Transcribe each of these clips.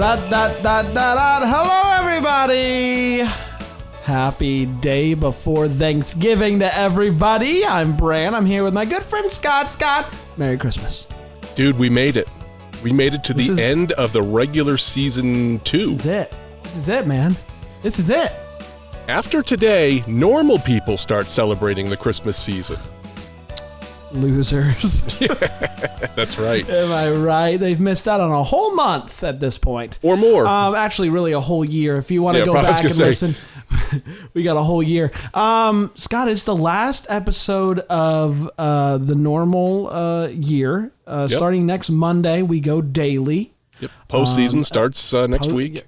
Da-da-da-da-da. Hello, everybody. Happy day before Thanksgiving to everybody. I'm Bran. I'm here with my good friend Scott. Scott, Merry Christmas. Dude, we made it. We made it to This the is- end of the regular season two. This is it. This is it, man. This is it. After today, normal people start celebrating the Christmas season. Losers. That's right. Am I right? They've missed out on a whole month at this point. Or more. Um, actually, really a whole year. If you want to Yeah, go back and gonna listen, we got a whole year. Um, Scott, it's the last episode of uh, the normal uh, year. Uh, Yep. Starting next Monday, we go daily. Yep. Postseason starts uh, next oh, week.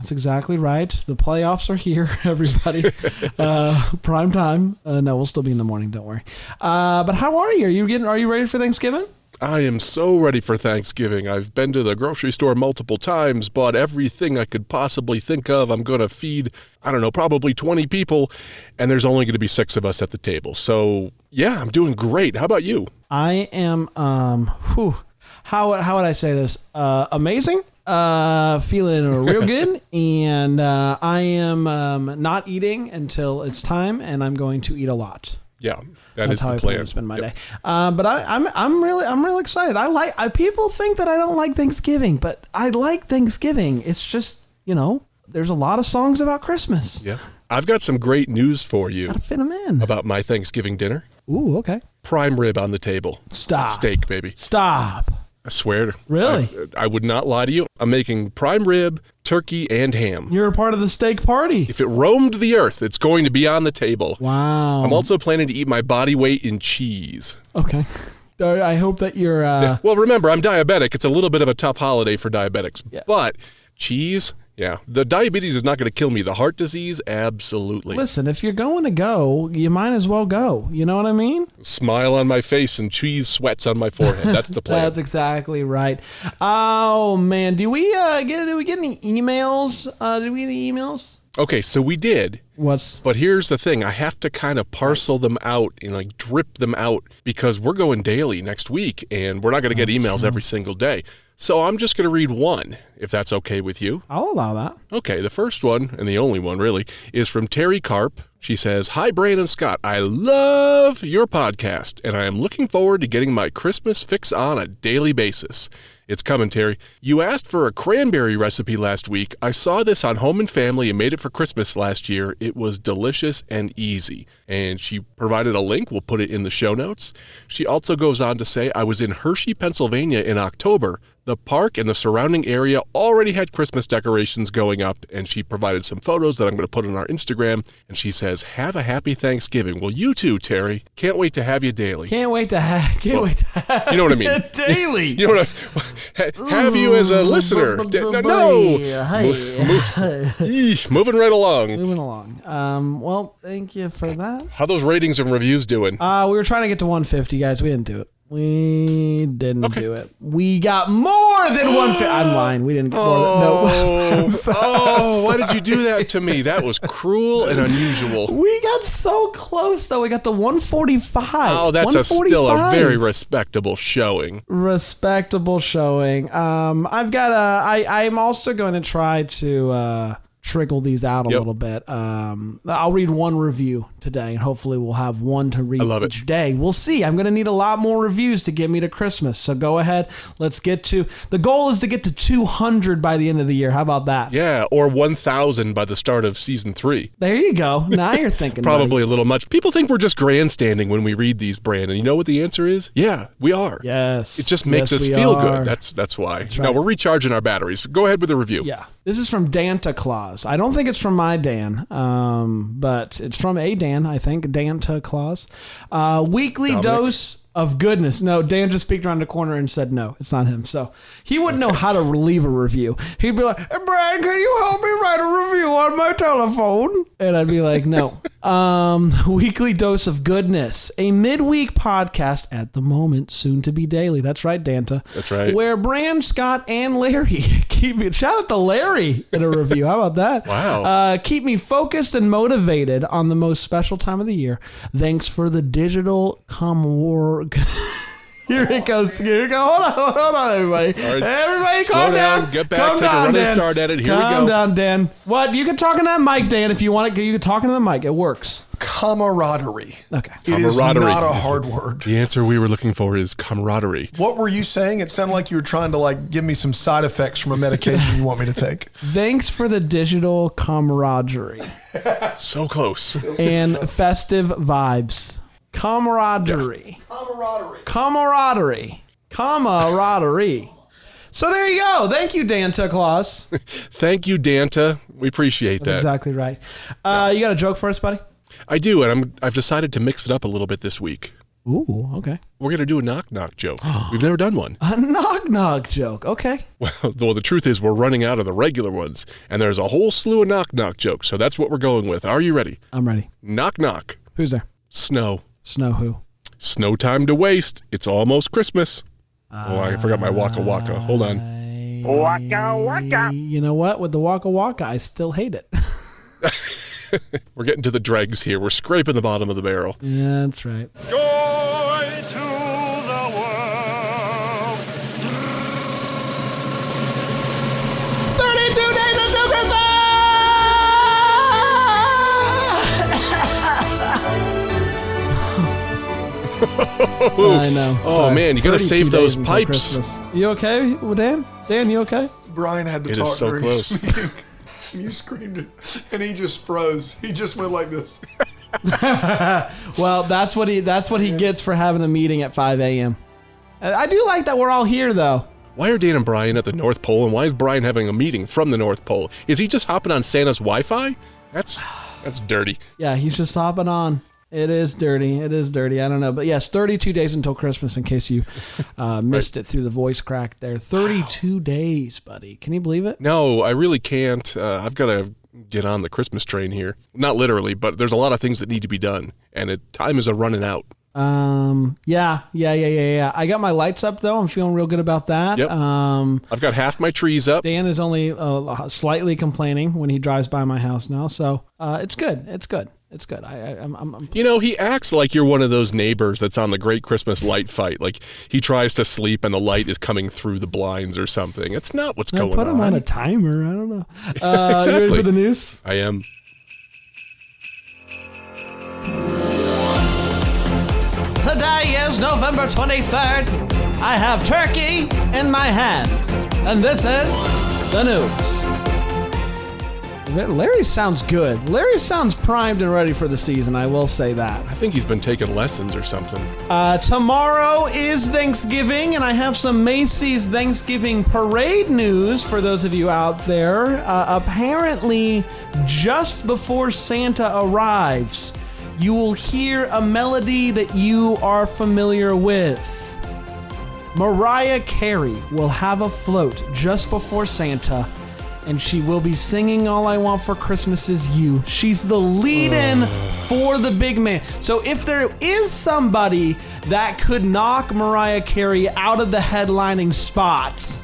That's exactly right. The playoffs are here, everybody. uh, prime time. Uh, no, we'll still be in the morning. Don't worry. Uh, but how are you? Are you getting? Are you ready for Thanksgiving? I am so ready for Thanksgiving. I've been to the grocery store multiple times, bought everything I could possibly think of. I'm going to feed, I don't know, probably 20 people, and there's only going to be six of us at the table. So, yeah, I'm doing great. How about you? I am um whew, how how would I say this? Uh amazing. Uh feeling real good and uh I am um not eating until it's time and I'm going to eat a lot. Yeah, that That's is how the I plan to spend my Yep. day. Um, but I, I'm I'm really I'm really excited. I like I, people think that I don't like Thanksgiving, but I like Thanksgiving. It's just you know there's a lot of songs about Christmas. Yeah. I've got some great news for you Gotta fit them in. about my Thanksgiving dinner. Ooh, okay. Prime rib on the table. Stop. Steak, baby. Stop. I swear. Really? I, I would not lie to you. I'm making prime rib, turkey, and ham. You're a part of the steak party. If it roamed the earth, it's going to be on the table. Wow. I'm also planning to eat my body weight in cheese. Okay. I hope that you're. Uh, well, remember, I'm diabetic. It's a little bit of a tough holiday for diabetics. Yeah. But cheese, yeah. The diabetes is not going to kill me. The heart disease, absolutely. Listen, if you're going to go, you might as well go. You know what I mean? Smile on my face and cheese sweats on my forehead. That's the plan. That's exactly right. Oh man, do we uh, get do we get any emails? Uh, did we get any emails? okay, so we did. What's But here's the thing I have to kind of parcel them out and like drip them out because we're going daily next week and we're not going to get emails every single day. So I'm just going to read one, if that's okay with you. I'll allow that. Okay, the first one, and the only one really, is from Terry Carp. She says, Hi, Brandon Scott. I love your podcast, and I am looking forward to getting my Christmas fix on a daily basis. It's coming, Terry. You asked for a cranberry recipe last week. I saw this on Home and Family and made it for Christmas last year. It was delicious and easy. And she provided a link. We'll put it in the show notes. She also goes on to say, I was in Hershey, Pennsylvania in October. The park and the surrounding area already had Christmas decorations going up, and she provided some photos that I'm going to put on our Instagram. And she says, Have a happy Thanksgiving. Well, you too, Terry. Can't wait to have you daily. Can't wait to have. Can't wait to have You know what I mean? daily. You know what I, ha- have you as a listener? No, no. Eesh, moving right along. Moving along. Um. Well, thank you for that. How those ratings and reviews doing? Uh, we were trying to get to 150, guys. We didn't do it. We didn't Okay. do it. We got more than 150. I'm lying. We didn't get more than no. Oh, sorry. oh, why did you do that to me? That was cruel and unusual. We got so close though. We got the 145. Oh, that's a, still a very respectable showing. respectable showing. Um, I've got a. I I'm also going to try to uh, trickle these out a Yep. little bit. Um, I'll read one review today, and hopefully we'll have one to read love it. each day. We'll see. I'm going to need a lot more reviews to get me to Christmas. So go ahead. Let's get to. The goal is to get to 200 by the end of the year. How about that? Yeah, or 1,000 by the start of season three. There you go. Now you're thinking. Probably a little much. People think we're just grandstanding when we read these, Brandon. You know what the answer is? Yeah, we are. Yes. It just makes Yes, us feel are. good. That's that's why. No, right. we're recharging our batteries. Go ahead with the review. Yeah. This is from Danta Claus. I don't think it's from my Dan, um, but it's from a Dan, I think. Danta Claus. Uh, weekly Dominic. dose. Of goodness. No, Dan just peeked around the corner and said no, it's not him. So he wouldn't know how to leave a review. He'd be like, hey, Brian, can you help me write a review on my telephone? And I'd be like, no. Um, weekly dose of goodness, a midweek podcast at the moment, soon to be daily. That's right, Danta. That's right. Where Bran, Scott, and Larry keep me. Shout out to Larry in a review. How about that? Wow. Uh, keep me focused and motivated on the most special time of the year. Thanks for the digital come war. Here it goes. Here it goes. Hold on, hold on, everybody. All right. Everybody, Slow calm down. down. Get back. Calm Take a down, running Dan. start at it. Here we calm go. down, Dan. What? You can talk in that mic, Dan, if you want it. You can talk into the mic. It works. camaraderie. Okay. It is Camaraderie. not a hard word. The answer we were looking for is camaraderie. What were you saying? It sounded like you were trying to like give me some side effects from a medication you want me to take. Thanks for the digital camaraderie So close. and festive vibes. Camaraderie. Camaraderie. camaraderie, camaraderie. So there you go. Thank you, Danta Claus. Thank you, Danta. We appreciate that. exactly right. Uh, you got a joke for us, buddy? I do, and I'm, I've decided to mix it up a little bit this week. Ooh, okay. We're gonna do a knock knock joke. We've never done one. A knock knock joke. Okay. Well, well, the truth is we're running out of the regular ones, and there's a whole slew of knock knock jokes. So that's what we're going with. Are you ready? I'm ready. Knock knock. Who's there? Snow. Snow who? Snow time to waste. It's almost Christmas. oh, I forgot my waka waka. Hold on. Waka waka. You know what? With the waka waka, I still hate it. We're getting to the dregs here. We're scraping the bottom of the barrel. yeah, that's right. Joy I know. Oh, Sorry. man, you gotta save those pipes. Christmas. You okay, well, Dan? Dan, you okay? Brian had to It is talk so during close. his meeting. You screamed it, and he just froze. He just went like this. Well, that's what he that's what he gets for having a meeting at 5 a.m. I I do like that we're all here though. Why are Dan and Brian at the North Pole, and why is Brian having a meeting from the North Pole? Is he just hopping on Santa's Wi-Fi? That's that's dirty. Yeah, he's just hopping on. It is dirty. It is dirty. I don't know, but yes, 32 days until Christmas. In case you uh, missed it through the voice crack there, 32 days, buddy. Can you believe it? No, I really can't. Uh, I've got to get on the Christmas train here. Not literally, but there's a lot of things that need to be done, and it, time is a running out. Um, yeah, yeah, yeah, yeah, yeah. I got my lights up though. I'm feeling real good about that. Yep. Um, I've got half my trees up. Dan is only uh, slightly complaining when he drives by my house now, so uh, it's good. It's good. It's good. I, I I'm, I'm, I'm You know, he acts like you're one of those neighbors that's on the Great Christmas Light Fight. Like he tries to sleep and the light is coming through the blinds or something. It's not what's I going put him on. on a timer. I don't know. Uh, You ready Exactly. for the news? I am. Today is November 23rd. I have turkey in my hand. And this is the news. Larry sounds good. Larry sounds primed and ready for the season, I will say that. I think he's been taking lessons or something. Uh, tomorrow is Thanksgiving, and I have some Macy's Thanksgiving parade news for those of you out there. Uh, apparently, just before Santa arrives, you will hear a melody that you are familiar with. Mariah Carey will have a float just before Santa, and she will be singing All I Want for Christmas Is You. She's the lead in for the big man. So if there is somebody that could knock Mariah Carey out of the headlining spots,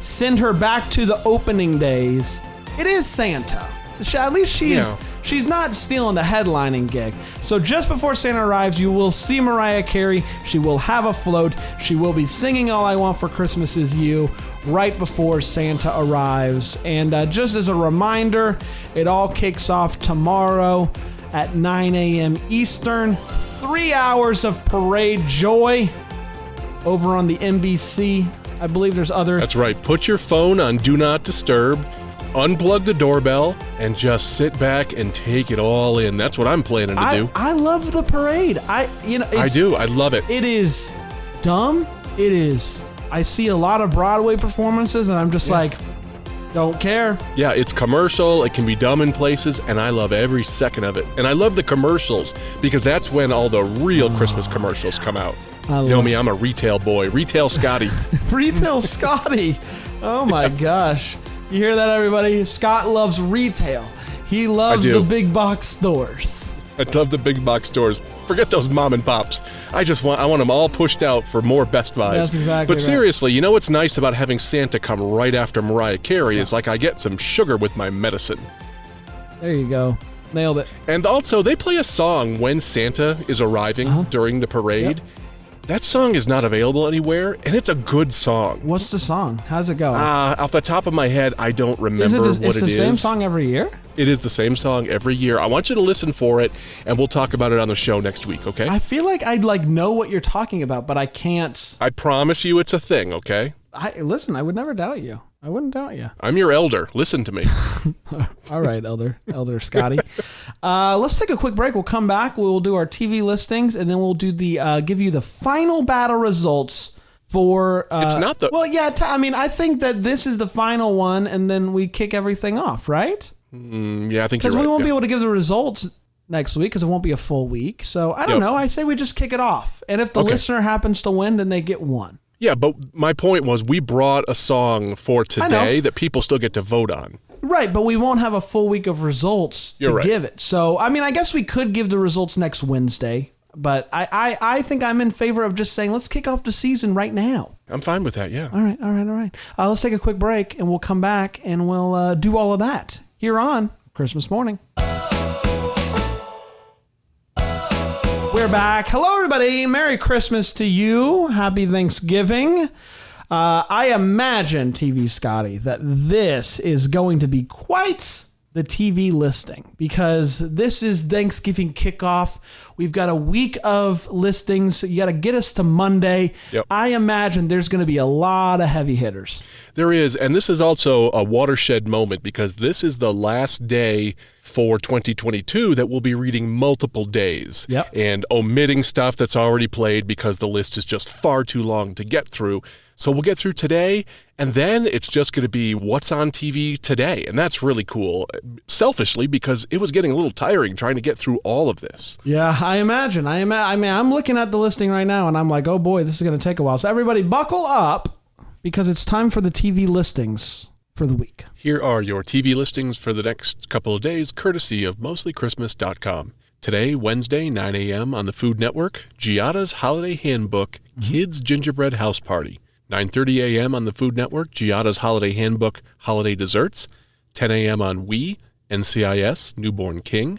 send her back to the opening days, it is Santa. So she- at least she's Yeah. She's not stealing the headlining gig. So just before Santa arrives, you will see Mariah Carey. She will have a float. She will be singing "All I Want for Christmas Is You" right before Santa arrives. And uh, just as a reminder, it all kicks off tomorrow at 9 a.m. Eastern. Three hours of parade joy over on the NBC. I believe there's other. That's right. Put your phone on Do Not Disturb, unplug the doorbell, and just sit back and take it all in. That's what I'm planning to I, do. I love the parade. I you know I do. I love it. It is dumb. It is. I see a lot of Broadway performances, and I'm just like, Don't care. Yeah, it's commercial, it can be dumb in places, and I love every second of it. And I love the commercials because that's when all the real oh, Christmas commercials come out. I You know me, I'm a retail boy, retail Scotty. Retail Scotty. Oh my gosh. You hear that, everybody? Scott loves retail. He loves the big box stores. I love the big box stores. Forget those mom and pops. I just want I want them all pushed out for more Best Buys. That's exactly But right. seriously, you know what's nice about having Santa come right after Mariah Carey is like I get some sugar with my medicine. There you go. Nailed it. And also, they play a song when Santa is arriving Uh-huh. during the parade. That song is not available anywhere, and it's a good song. What's the song? How's it go? Uh, off the top of my head, I don't remember is it the, what it's the it same song every year? It is the same song every year. I want you to listen for it, and we'll talk about it on the show next week. Okay? I feel like I'd like know what you're talking about, but I can't. I promise you, it's a thing. Okay? I listen. I would never doubt you. I wouldn't doubt you. I'm your elder. Listen to me. All right, Elder, Elder Scotty. Uh, let's take a quick break. We'll come back. We'll do our TV listings, and then we'll do the uh, give you the final battle results for. Uh, It's not the- Well, yeah. T- I mean, I think that this is the final one, and then we kick everything off, right? Mm, yeah, I think Because right. we won't yeah. be able to give the results next week because it won't be a full week. So I don't Yep. know. I say we just kick it off, and if the Okay. listener happens to win, then they get one. Yeah, but my point was we brought a song for today that people still get to vote on. Right, but we won't have a full week of results You're to right. give it. So, I mean, I guess we could give the results next Wednesday, but I, I, I think I'm in favor of just saying let's kick off the season right now. I'm fine with that. Yeah. All right, all right, all right. Uh, let's take a quick break and we'll come back and we'll uh, do all of that here on Christmas morning. We're back. Hello, everybody. Merry Christmas to you. Happy Thanksgiving. Uh, I imagine, TV Scotty, that this is going to be quite the TV listing because this is Thanksgiving kickoff. We've got a week of listings. You got to get us to Monday. Yep. I imagine there's going to be a lot of heavy hitters. There is, and this is also a watershed moment because this is the last day for 2022 that we'll be reading multiple days Yep. and omitting stuff that's already played because the list is just far too long to get through. So we'll get through today, and then it's just going to be what's on TV today. And that's really cool, selfishly, because it was getting a little tiring trying to get through all of this. Yeah, I imagine. I, ima- I mean, I'm looking at the listing right now, and I'm like, oh boy, this is going to take a while. So everybody, buckle up because it's time for the TV listings for the week. Here are your TV listings for the next couple of days, courtesy of mostlychristmas.com. Today, Wednesday, 9 a.m. on the Food Network, Giada's Holiday Handbook, mm-hmm. Kids Gingerbread House Party. 9.30 a.m. on the Food Network, Giada's Holiday Handbook, Holiday Desserts. 10 a.m. on We, NCIS, Newborn King.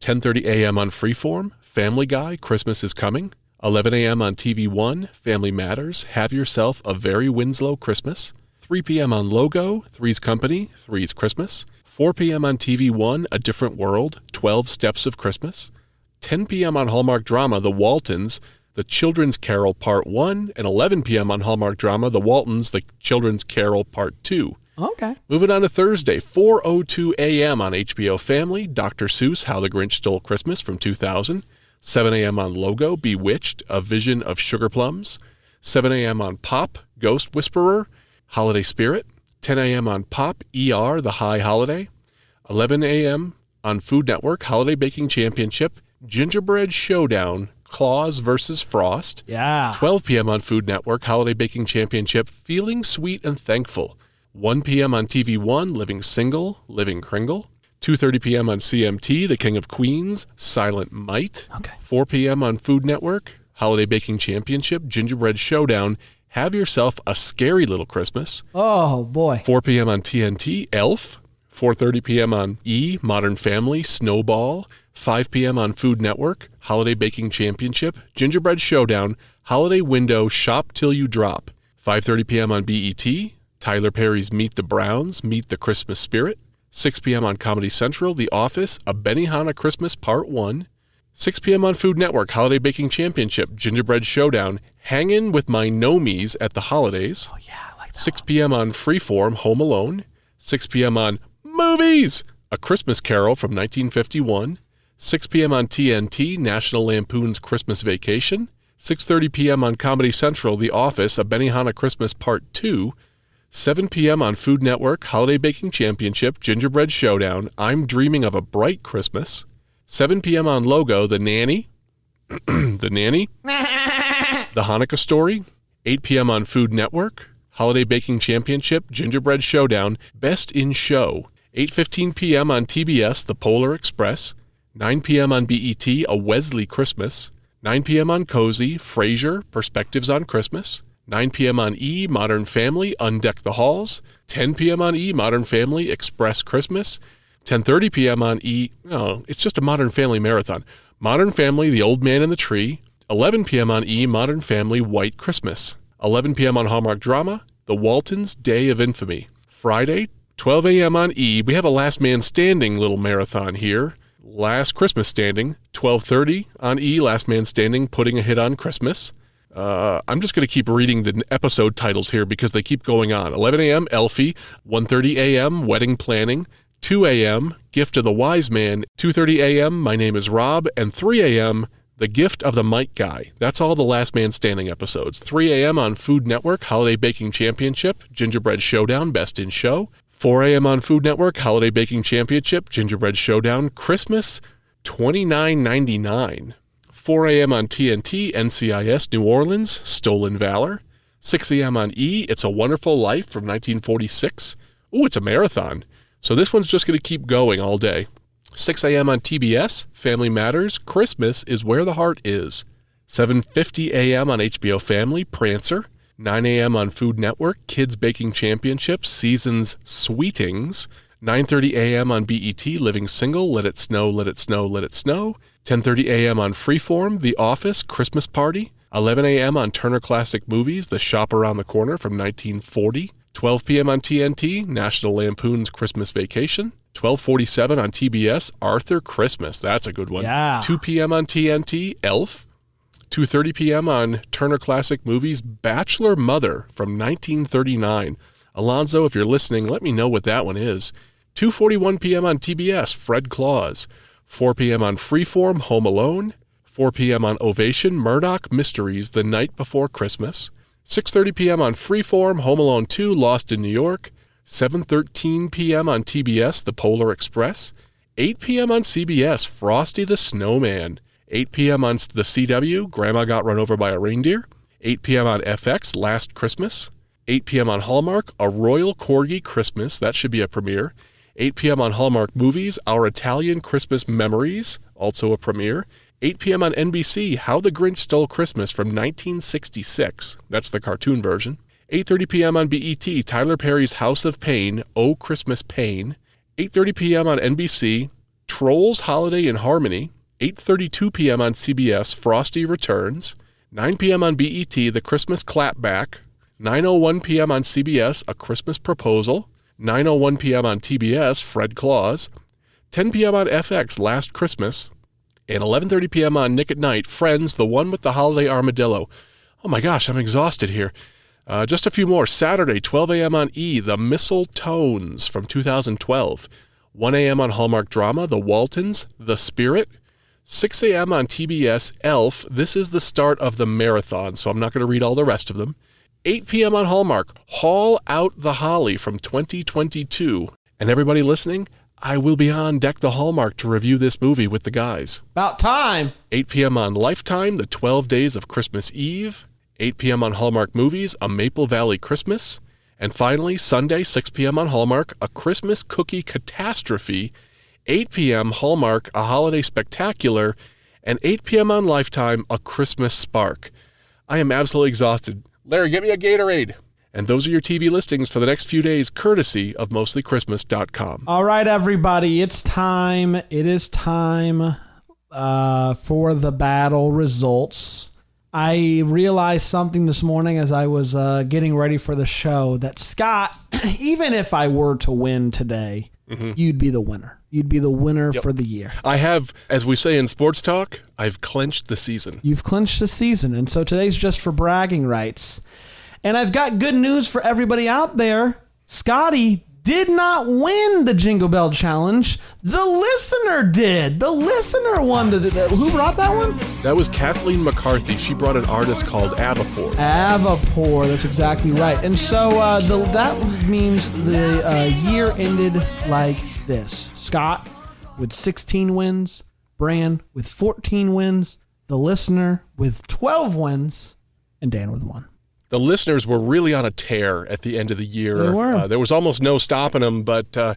10:30 a.m. on Freeform, Family Guy, Christmas is Coming. 11 a.m. on TV One, Family Matters, Have Yourself a Very Winslow Christmas. 3 p.m. on Logo, Three's Company, Three's Christmas. 4 p.m. on TV One, A Different World, 12 Steps of Christmas. 10 p.m. on Hallmark Drama, The Waltons, The Children's Carol Part 1, and 11 p.m. on Hallmark Drama, The Waltons, The Children's Carol Part 2. Okay. Moving on to Thursday, 4:02 a.m. on HBO Family, Dr. Seuss, How the Grinch Stole Christmas from 2000. 7 a.m. on Logo, Bewitched, A Vision of Sugar Plums. 7 a.m. on Pop, Ghost Whisperer, Holiday Spirit. 10 a.m. on Pop, ER, The High Holiday. 11 a.m. on Food Network, Holiday Baking Championship, Gingerbread Showdown, Claus versus Frost. Yeah. 12 p.m. on Food Network, Holiday Baking Championship, Feeling Sweet and Thankful. 1 p.m. on TV One, Living Single, Living Kringle. 2.30 p.m. on CMT, The King of Queens, Silent Might. Okay. 4 p.m. on Food Network, Holiday Baking Championship, Gingerbread Showdown, Have Yourself a Scary Little Christmas. Oh boy. 4 p.m. on TNT, Elf. 4:30 p.m. on E, Modern Family, Snowball. 5 p.m. on Food Network, Holiday Baking Championship, Gingerbread Showdown, Holiday Window, Shop Till You Drop. 5:30 p.m. on BET, Tyler Perry's Meet the Browns, Meet the Christmas Spirit. 6 p.m. on Comedy Central, The Office, A Benihana Christmas Part 1. 6 p.m. on Food Network, Holiday Baking Championship, Gingerbread Showdown, Hangin' with My Nomies at the Holidays. Oh yeah, I like that. 6 p.m. on Freeform, Home Alone. 6 p.m. on Movies, A Christmas Carol from 1951. 6 p.m. on TNT, National Lampoon's Christmas Vacation. 6:30 p.m. on Comedy Central, The Office, A Benihana Christmas Part 2. 7 p.m. on Food Network, Holiday Baking Championship, Gingerbread Showdown, I'm Dreaming of a Bright Christmas. 7 p.m. on Logo, The Nanny, The Nanny, The Hanukkah Story. 8 p.m. on Food Network, Holiday Baking Championship, Gingerbread Showdown, Best in Show. 8:15 p.m. on TBS, The Polar Express. 9 p.m. on BET, A Wesley Christmas. 9 p.m. on Cozy, Frasier, Perspectives on Christmas. 9 p.m. on E, Modern Family, Undeck the Halls. 10 p.m. on E, Modern Family, Express Christmas. 10:30 p.m. on E, no, it's just a Modern Family marathon. Modern Family, The Old Man in the Tree. 11 p.m. on E, Modern Family, White Christmas. 11 p.m. on Hallmark Drama, The Waltons, Day of Infamy. Friday, 12 a.m. on E, we have a Last Man Standing little marathon here. Last Christmas Standing, 12:30 on E, Last Man Standing, putting a hit on Christmas. Uh, I'm just going to keep reading the episode titles here because they keep going on. 11 a.m. Elfie, 1:30 a.m. Wedding Planning, 2 a.m. Gift of the Wise Man, 2:30 a.m. My Name is Rob, and 3 a.m. The Gift of the Mike Guy. That's all the Last Man Standing episodes. 3 a.m. on Food Network, Holiday Baking Championship, Gingerbread Showdown, Best in Show. 4 a.m. on Food Network, Holiday Baking Championship, Gingerbread Showdown, Christmas, 29.99. 4 a.m. on TNT, NCIS New Orleans, Stolen Valor. 6 a.m. on E, It's a Wonderful Life from 1946. Ooh, it's a marathon. So this one's just going to keep going all day. 6 a.m. on TBS, Family Matters, Christmas is where the heart is. 7:50 a.m. on HBO Family, Prancer. 9 a.m. on Food Network, Kids Baking Championships, Seasons Sweetings. 9:30 a.m. on BET, Living Single, Let It Snow, Let It Snow, Let It Snow. 10:30 a.m. on Freeform, The Office, Christmas Party. 11 a.m. on Turner Classic Movies, The Shop Around the Corner from 1940. 12 p.m. on TNT, National Lampoon's Christmas Vacation. 12:47 on TBS, Arthur Christmas. That's a good one. Yeah. 2 p.m. on TNT, Elf. 2:30 p.m. on Turner Classic Movies, Bachelor Mother from 1939. Alonzo, if you're listening, let me know what that one is. 2:41 p.m. on TBS, Fred Claus. 4 p.m. on Freeform, Home Alone. 4 p.m. on Ovation, Murdoch Mysteries, The Night Before Christmas. 6:30 p.m. on Freeform, Home Alone 2, Lost in New York. 7:13 p.m. on TBS, The Polar Express. 8 p.m. on CBS, Frosty the Snowman. 8 p.m. on the CW, Grandma Got Run Over by a Reindeer. 8 p.m. on FX, Last Christmas. 8 p.m. on Hallmark, A Royal Corgi Christmas. That should be a premiere. 8 p.m. on Hallmark Movies, Our Italian Christmas Memories. Also a premiere. 8 p.m. on NBC, How the Grinch Stole Christmas from 1966. That's the cartoon version. 8:30 p.m. on BET, Tyler Perry's House of Pain, Oh Christmas Pain. 8:30 p.m. on NBC, Trolls Holiday in Harmony. 8:32 p.m. on CBS, Frosty Returns. 9 p.m. on BET, The Christmas Clapback. 9:01 p.m. on CBS, A Christmas Proposal. 9:01 p.m. on TBS, Fred Claus. 10 p.m. on FX, Last Christmas. And 11:30 p.m. on Nick at Night, Friends, the one with the holiday armadillo. Oh my gosh, I'm exhausted here. Uh, just a few more. Saturday, 12 a.m. on E, The Mistletones from 2012. 1 a.m. on Hallmark Drama, The Waltons, The Spirit. 6 a.m. on TBS, Elf. This is the start of the marathon, so I'm not going to read all the rest of them. 8 p.m. on Hallmark, Haul Out the Holly from 2022. And everybody listening, I will be on Deck the Hallmark to review this movie with the guys. About time. 8 p.m. on Lifetime, The 12 Days of Christmas Eve. 8 p.m. on Hallmark Movies, A Maple Valley Christmas. And finally, Sunday, 6 p.m. on Hallmark, A Christmas Cookie Catastrophe. 8 p.m. Hallmark, A Holiday Spectacular. And 8 p.m. on Lifetime, A Christmas Spark. I am absolutely exhausted. Larry, get me a Gatorade. And those are your TV listings for the next few days, courtesy of mostlychristmas.com. All right, everybody, it's time. It is time uh, for the battle results. I realized something this morning as I was uh, getting ready for the show that Scott, even if I were to win today, you'd be the winner. You'd be the winner for the year. I have, as we say in sports talk, I've clinched the season. You've clinched the season, and so today's just for bragging rights. And I've got good news for everybody out there. Scotty did not win the Jingle Bell Challenge. The listener did. The listener won the. the- who brought that one? That was Kathleen McCarthy. She brought an artist called Avapor. Avapor. That's exactly right. And so uh, the, that means the uh, year ended like this: Scott with 16 wins, Bran with 14 wins, the listener with 12 wins, and Dan with one. The listeners were really on a tear at the end of the year. They were. Uh, there was almost no stopping them, but uh,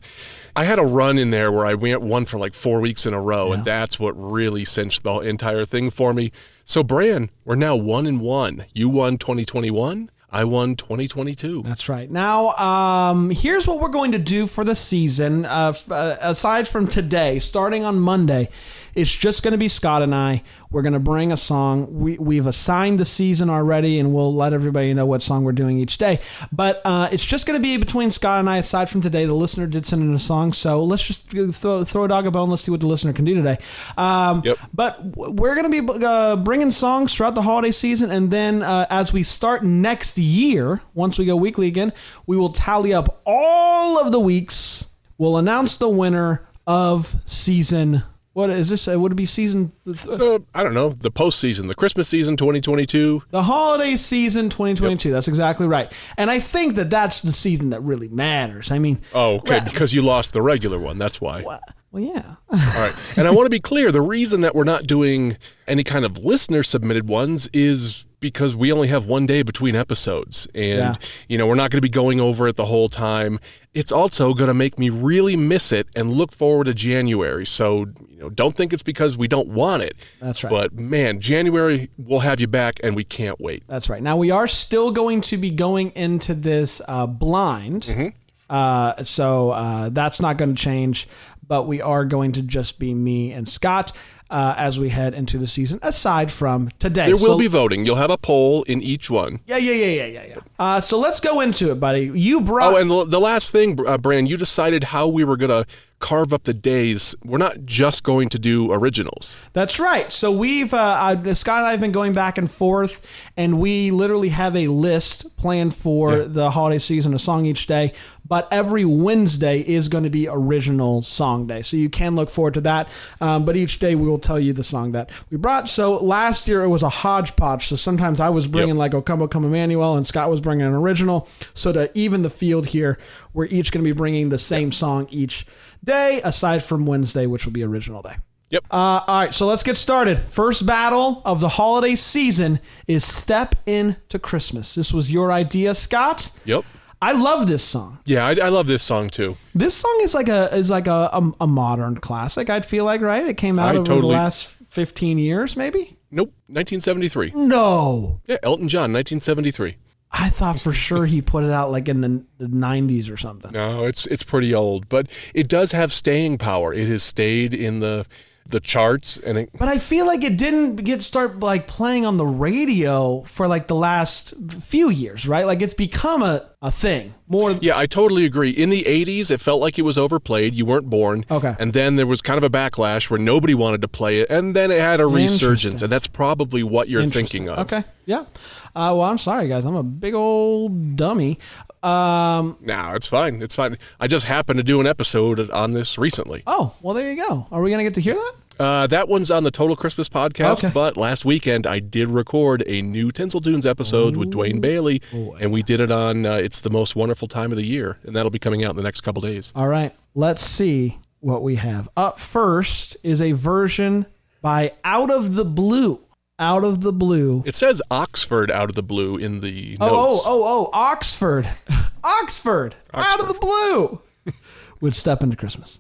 I had a run in there where I went one for like four weeks in a row, and that's what really cinched the entire thing for me. So, Bran, we're now one and one. You won 2021. I won 2022. That's right. Now, um, here's what we're going to do for the season. Uh, uh, aside from today, starting on Monday, it's just going to be Scott and I. We're going to bring a song. We, we've assigned the season already, and we'll let everybody know what song we're doing each day. But uh, it's just going to be between Scott and I. Aside from today, the listener did send in a song, so let's just throw, throw a dog a bone. Let's see what the listener can do today. Um, Yep. But we're going to be uh, bringing songs throughout the holiday season, and then uh, as we start next year, once we go weekly again, we will tally up all of the weeks. We'll announce the winner of season. What is this? Uh, would it be season? th- Uh, I don't know. The postseason, the Christmas season 2022. The holiday season 2022. That's exactly right. And I think that that's the season that really matters. I mean, Oh, okay. Because you lost the regular one. That's why. well, yeah. All right. And I want to be clear the reason that we're not doing any kind of listener submitted ones is because we only have one day between episodes. And, Yeah. you know, we're not going to be going over it the whole time. It's also going to make me really miss it and look forward to January. So, you know, don't think it's because we don't want it. That's right. But man, January, we'll have you back and we can't wait. That's right. Now we are still going to be going into this uh, blind, uh, so uh, that's not going to change. But we are going to just be me and Scott uh, as we head into the season. Aside from today, There will So- be voting. You'll have a poll in each one. Yeah, yeah, yeah, yeah, yeah, yeah. Uh, so let's go into it, buddy. You brought. Oh, and the, the last thing, uh, Bran, you decided how we were going to carve up the days. We're not just going to do originals. That's right. So we've uh, uh, Scott and I have been going back and forth, and we literally have a list planned for the holiday season, a song each day. But every Wednesday is going to be original song day, so you can look forward to that. Um, but each day we will tell you the song that we brought. So last year it was a hodgepodge. So sometimes I was bringing Yep. like "O Come O Come Emmanuel," and Scott was bringing an original. So to even the field here, we're each going to be bringing the same song each day, aside from Wednesday, which will be original day. Yep. Uh, all right, so let's get started. First battle of the holiday season is Step Into Christmas. This was your idea, Scott. yep. I love this song. Yeah, I, I love this song too. This song is like a is like a, a, a modern classic. I'd feel like right. It came out I over totally- the last fifteen years, maybe. Nope, 1973. No, Yeah, Elton John, 1973. I thought for sure he put it out like in the, the '90s or something. No, it's it's pretty old, but it does have staying power. It has stayed in the the charts, and it, But I feel like it didn't get start like playing on the radio for like the last few years, right? Like it's become a, a thing more. yeah, I totally agree. In the 80s, it felt like it was overplayed. You weren't born. Okay. And then there was kind of a backlash where nobody wanted to play it, and then it had a resurgence, and that's probably what you're thinking of. Okay. Yeah. Uh, well, I'm sorry, guys. I'm a big old dummy. Um, No, it's fine. It's fine. I just happened to do an episode on this recently. oh, well, there you go. Are we going to get to hear that? Uh, that one's on the Total Christmas podcast, Okay. but last weekend I did record a new Tinsel Tunes episode with Dwayne Bailey, and we did it on uh, It's the Most Wonderful Time of the Year, and that'll be coming out in the next couple days. All right. Let's see what we have. Up first is a version by Out of the Blue. Out of the Blue. It says Oxford out of the blue in the Oh, notes. oh, oh, oh, Oxford. Oxford. Out of the blue. Would step into Christmas.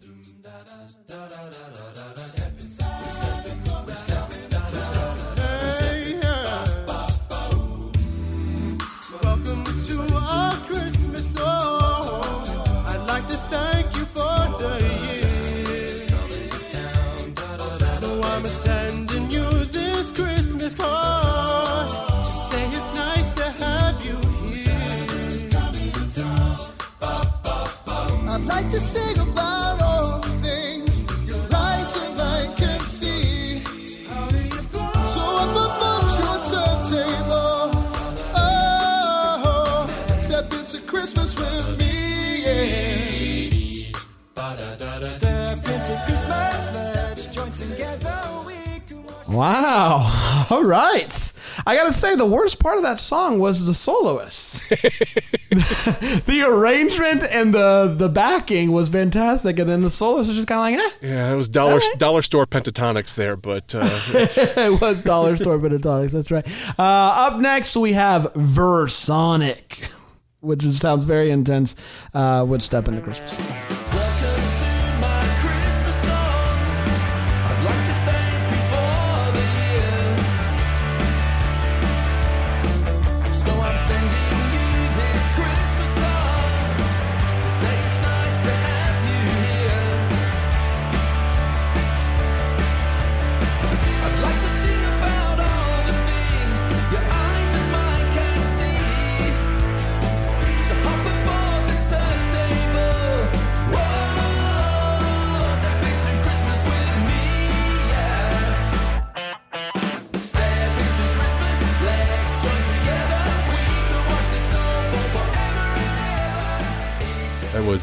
Wow. All right. I got to say, the worst part of that song was the soloist. the arrangement and the, the backing was fantastic. And then the solos are just kind of like, eh. Yeah, it was dollar right. dollar store Pentatonix there, but uh, it was Dollar Store Pentatonix. That's right. Uh, up next, we have Versonic, which sounds very intense. Uh, would step into Christmas.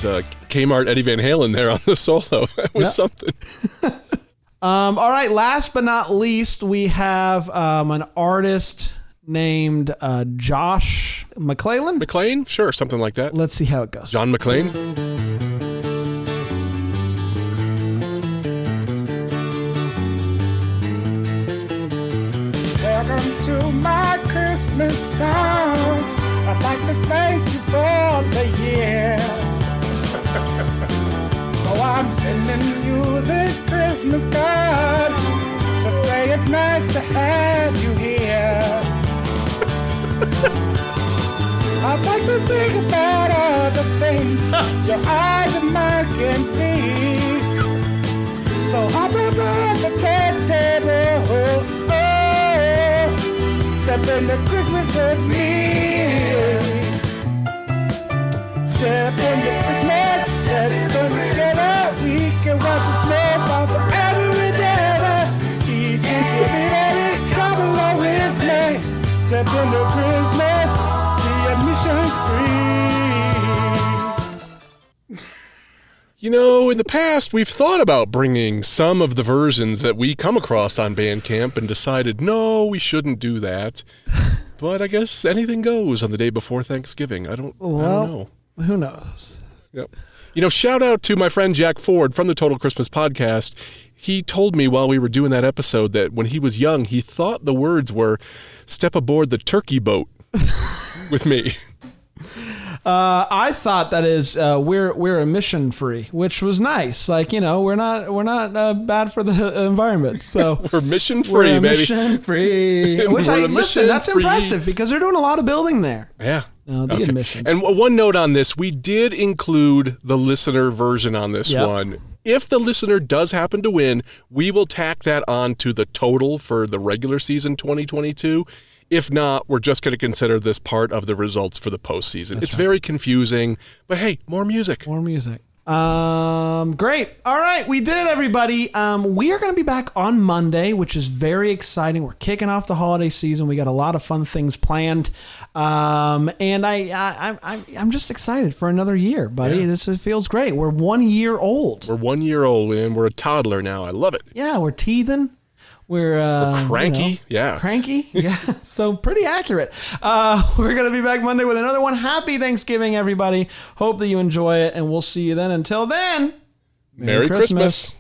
Was uh, Kmart Eddie Van Halen there on the solo. That was something. Um, all right. Last but not least, we have um, an artist named uh, Josh McClellan. McLean, sure, something like that. Let's see how it goes. John McLean. Christmas card to say it's nice to have you here. I'd like to think about all the things your eyes and mine can see. So hop aboard the table. Oh, oh, step into Christmas with me. Step into Christmas, be admission free. You know, in the past, we've thought about bringing some of the versions that we come across on Bandcamp and decided, no, we shouldn't do that. But I guess anything goes on the day before Thanksgiving. I don't, I don't know. who knows? Yep. You know, shout out to my friend Jack Ford from the Total Christmas Podcast. He told me while we were doing that episode that when he was young, he thought the words were "step aboard the turkey boat" with me. Uh, I thought that is uh, we're we're emission free, which was nice. Like you know, we're not we're not uh, bad for the environment. So We're mission we're free, baby. emission free. Which We're I listen, that's impressive because they're doing a lot of building there. Yeah. No, the admission. And one note on this, we did include the listener version on this Yep. one. If the listener does happen to win, we will tack that on to the total for the regular season 2022. If not, we're just going to consider this part of the results for the postseason. it's very confusing, but hey, more music. More music. Um, great. All right, we did it, everybody. Um, we are going to be back on Monday, which is very exciting. We're kicking off the holiday season. We got a lot of fun things planned, um, and I, I, I, I'm, I'm just excited for another year, buddy. This is, feels great. We're one year old. We're one year old and we're a toddler now. I love it. yeah, we're teething. We're, uh, you cranky. know, Yeah. cranky. Yeah, so pretty accurate. Uh, we're gonna be back Monday with another one. Happy Thanksgiving, everybody. Hope that you enjoy it, and we'll see you then. Until then. Merry, Christmas.